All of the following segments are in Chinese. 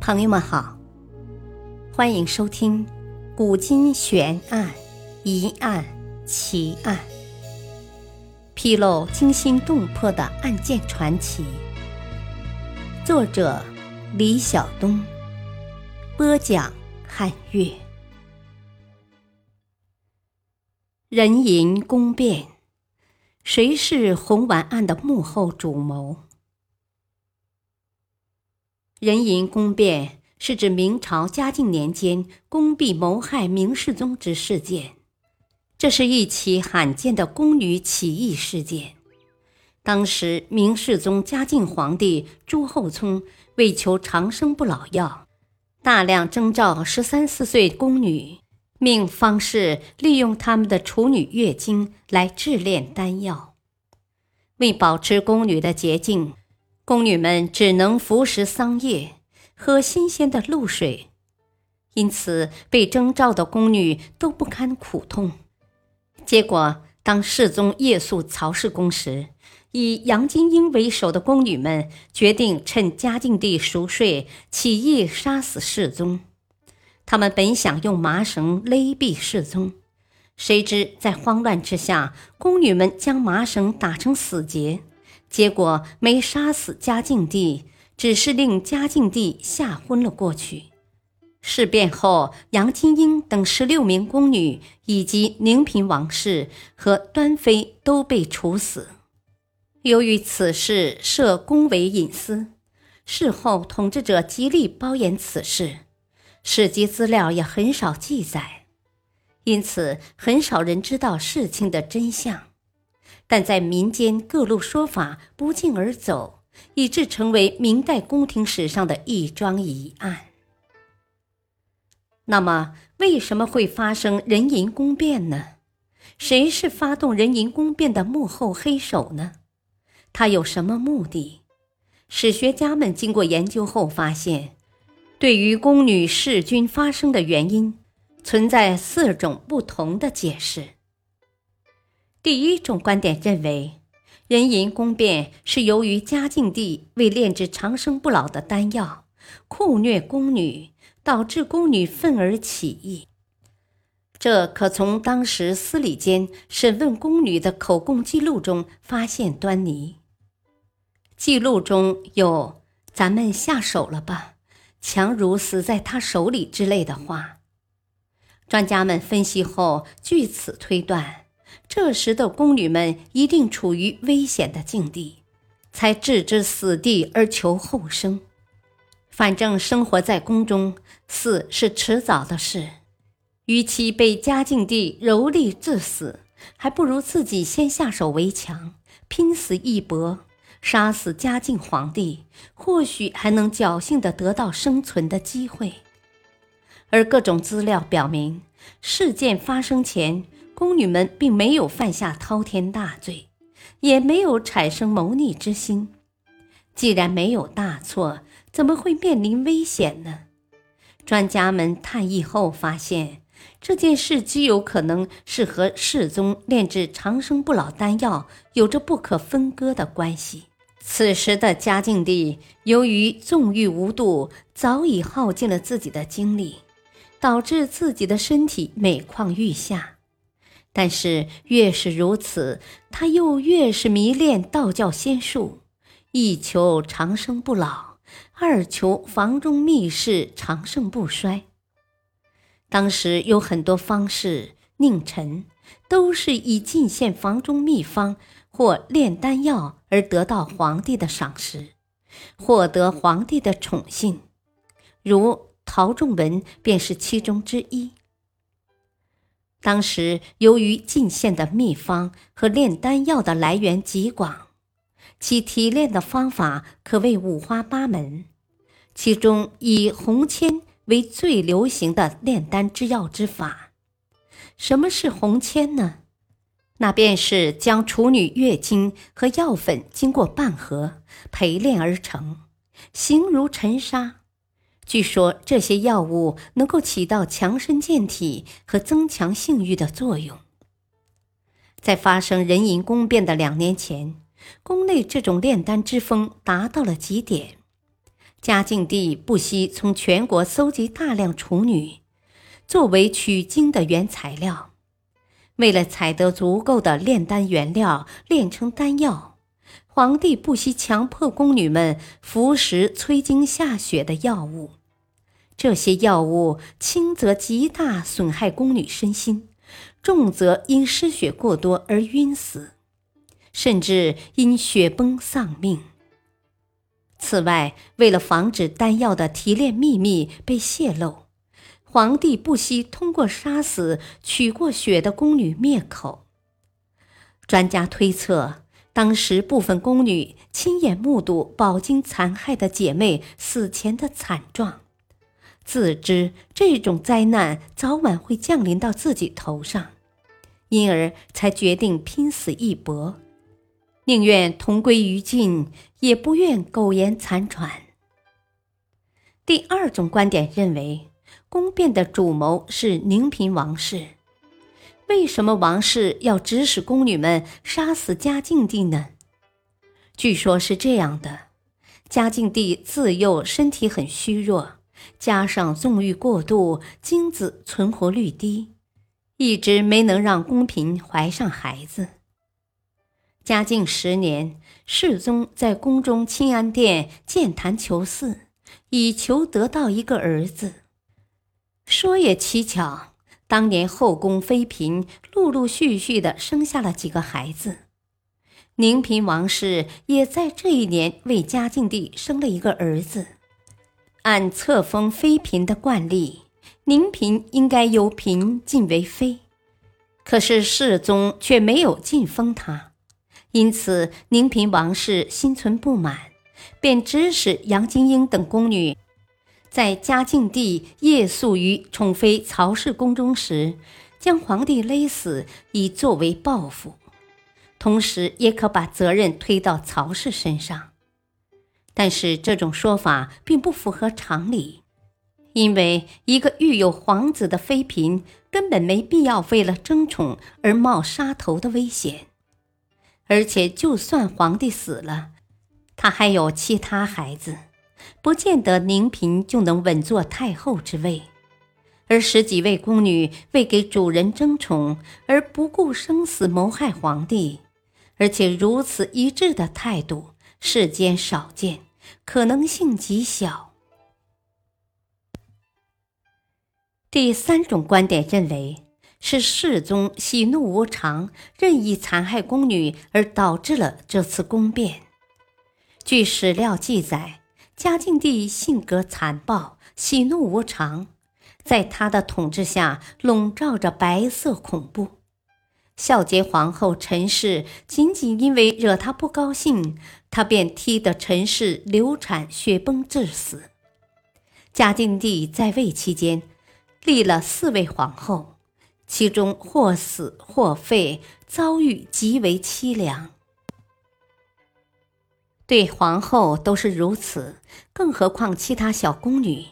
朋友们好，欢迎收听《古今悬案、疑案、奇案》，披露惊心动魄的案件传奇。作者：李晓东，播讲：汉月。人淫宫变，谁是红丸案的幕后主谋？人淫宫变是指明朝嘉靖年间宫婢谋害明世宗之事件，这是一起罕见的宫女起义事件。当时明世宗嘉靖皇帝朱厚熜为求长生不老药，大量征召十三四岁宫女，命方士利用他们的处女月经来制炼丹药，为保持宫女的洁净。宫女们只能服食桑叶，喝新鲜的露水，因此被征召的宫女都不堪苦痛。结果，当世宗夜宿曹氏宫时，以杨金英为首的宫女们决定趁嘉靖帝熟睡，起义杀死世宗。他们本想用麻绳勒毙世宗，谁知在慌乱之下，宫女们将麻绳打成死结。结果没杀死嘉靖帝，只是令嘉靖帝吓昏了过去。事变后，杨金英等十六名宫女以及宁嫔王氏和端妃都被处死。由于此事涉宫闱隐私，事后统治者极力包掩此事，史籍资料也很少记载，因此很少人知道事情的真相。但在民间各路说法不胫而走，以致成为明代宫廷史上的一桩疑案。那么，为什么会发生人淫宫变呢？谁是发动人淫宫变的幕后黑手呢？他有什么目的？史学家们经过研究后发现，对于宫女弑君发生的原因，存在四种不同的解释。第一种观点认为，人淫宫变是由于嘉靖帝为炼制长生不老的丹药，酷虐宫女，导致宫女愤而起义。这可从当时司礼监审问宫女的口供记录中发现端倪。记录中有“咱们下手了吧，强如死在他手里”之类的话。专家们分析后，据此推断。这时的宫女们一定处于危险的境地，才置之死地而求后生。反正生活在宫中，死是迟早的事。与其被嘉靖帝蹂躏致死，还不如自己先下手为强，拼死一搏，杀死嘉靖皇帝，或许还能侥幸地得到生存的机会。而各种资料表明，事件发生前。宫女们并没有犯下滔天大罪，也没有产生谋逆之心。既然没有大错，怎么会面临危险呢？专家们探议后发现，这件事极有可能是和世宗炼制长生不老丹药有着不可分割的关系。此时的嘉靖帝由于纵欲无度，早已耗尽了自己的精力，导致自己的身体每况愈下。但是越是如此，他又越是迷恋道教仙术，一求长生不老，二求房中秘事长盛不衰。当时有很多方士、佞臣，都是以进献房中秘方或炼丹药而得到皇帝的赏识，获得皇帝的宠信，如陶仲文便是其中之一。当时，由于进献的秘方和炼丹药的来源极广，其提炼的方法可谓五花八门。其中以红铅为最流行的炼丹制药之法。什么是红铅呢？那便是将处女月经和药粉经过拌合陪炼而成，形如尘沙。据说这些药物能够起到强身健体和增强性欲的作用。在发生人淫宫变的两年前，宫内这种炼丹之风达到了极点。嘉靖帝不惜从全国搜集大量处女，作为取经的原材料。为了采得足够的炼丹原料，炼成丹药，皇帝不惜强迫宫女们服食催经下血的药物。这些药物轻则极大损害宫女身心，重则因失血过多而晕死，甚至因血崩丧命。此外，为了防止丹药的提炼秘密被泄露，皇帝不惜通过杀死取过血的宫女灭口。专家推测，当时部分宫女亲眼目睹饱经残害的姐妹死前的惨状。自知这种灾难早晚会降临到自己头上，因而才决定拼死一搏，宁愿同归于尽，也不愿苟延残喘。第二种观点认为，宫变的主谋是宁嫔王氏。为什么王氏要指使宫女们杀死嘉靖帝呢？据说是这样的：嘉靖帝自幼身体很虚弱。加上纵欲过度，精子存活率低，一直没能让宫嫔怀上孩子。嘉靖十年，世宗在宫中清安殿建坛求嗣，以求得到一个儿子。说也蹊跷，当年后宫妃嫔陆陆续续的生下了几个孩子，宁嫔王氏也在这一年为嘉靖帝生了一个儿子。按册封妃嫔的惯例，宁嫔应该由嫔晋为妃，可是世宗却没有晋封她，因此宁嫔王氏心存不满，便指使杨金英等宫女，在嘉靖帝夜宿于宠妃曹氏宫中时，将皇帝勒死，以作为报复，同时也可把责任推到曹氏身上。但是这种说法并不符合常理，因为一个育有皇子的妃嫔根本没必要为了争宠而冒杀头的危险。而且，就算皇帝死了，他还有其他孩子，不见得宁嫔就能稳坐太后之位。而十几位宫女为给主人争宠而不顾生死谋害皇帝，而且如此一致的态度。世间少见，可能性极小。第三种观点认为，是世宗喜怒无常，任意残害宫女，而导致了这次宫变。据史料记载，嘉靖帝性格残暴，喜怒无常，在他的统治下笼罩着白色恐怖。孝节皇后陈氏仅仅因为惹他不高兴，他便踢得陈氏流产血崩致死。嘉靖帝在位期间，立了四位皇后，其中或死或废，遭遇极为凄凉。对皇后都是如此，更何况其他小宫女？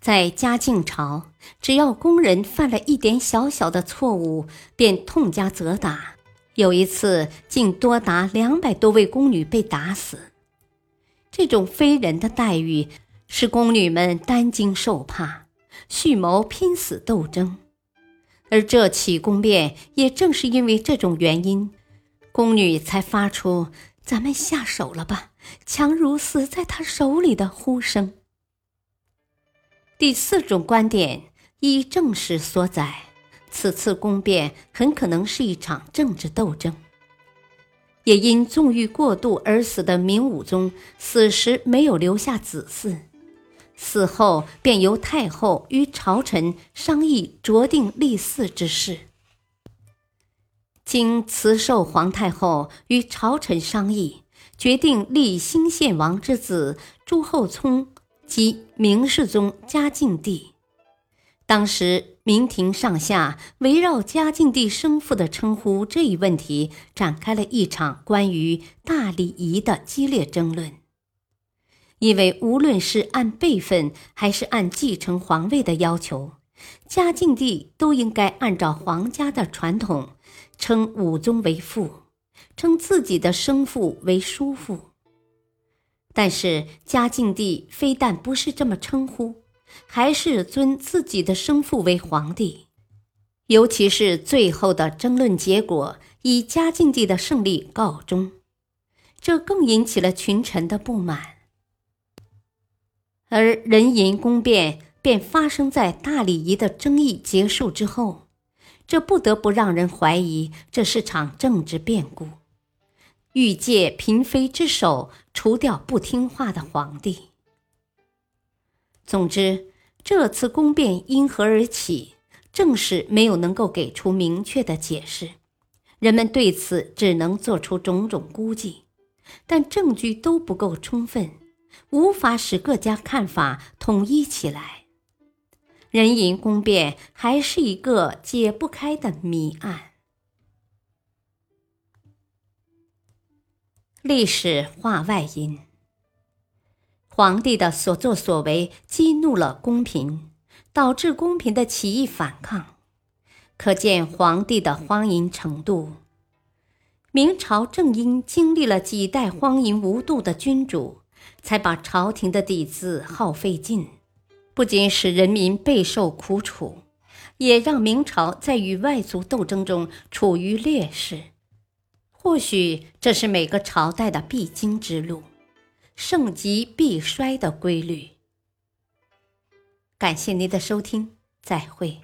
在嘉靖朝，只要宫人犯了一点小小的错误，便痛加责打。有一次，竟多达两百多位宫女被打死。这种非人的待遇，使宫女们担惊受怕，蓄谋拼死斗争。而这起宫变，也正是因为这种原因，宫女才发出“咱们下手了吧，强如死在他手里”的呼声。第四种观点，依正史所载，此次宫变很可能是一场政治斗争。也因纵欲过度而死的明武宗，死时没有留下子嗣，死后便由太后与朝臣商议酌定立嗣之事。经慈寿皇太后与朝臣商议，决定立兴献王之子朱厚熜。即明世宗嘉靖帝，当时明廷上下围绕嘉靖帝生父的称呼这一问题展开了一场关于大礼仪的激烈争论。因为无论是按辈分还是按继承皇位的要求，嘉靖帝都应该按照皇家的传统，称武宗为父，称自己的生父为叔父。但是嘉靖帝非但不是这么称呼，还是尊自己的生父为皇帝。尤其是最后的争论结果以嘉靖帝的胜利告终，这更引起了群臣的不满。而壬寅宫变便发生在大礼仪的争议结束之后，这不得不让人怀疑这是场政治变故，欲借嫔妃之手除掉不听话的皇帝。总之，这次宫变因何而起？正是没有能够给出明确的解释，人们对此只能做出种种估计，但证据都不够充分，无法使各家看法统一起来。人淫宫变还是一个解不开的谜案。历史话外音：皇帝的所作所为激怒了宫嫔。导致宫嫔的起义反抗，可见皇帝的荒淫程度。明朝正因经历了几代荒淫无度的君主，才把朝廷的底子耗费尽，不仅使人民备受苦楚，也让明朝在与外族斗争中处于劣势。或许这是每个朝代的必经之路，盛极必衰的规律。感谢您的收听，再会。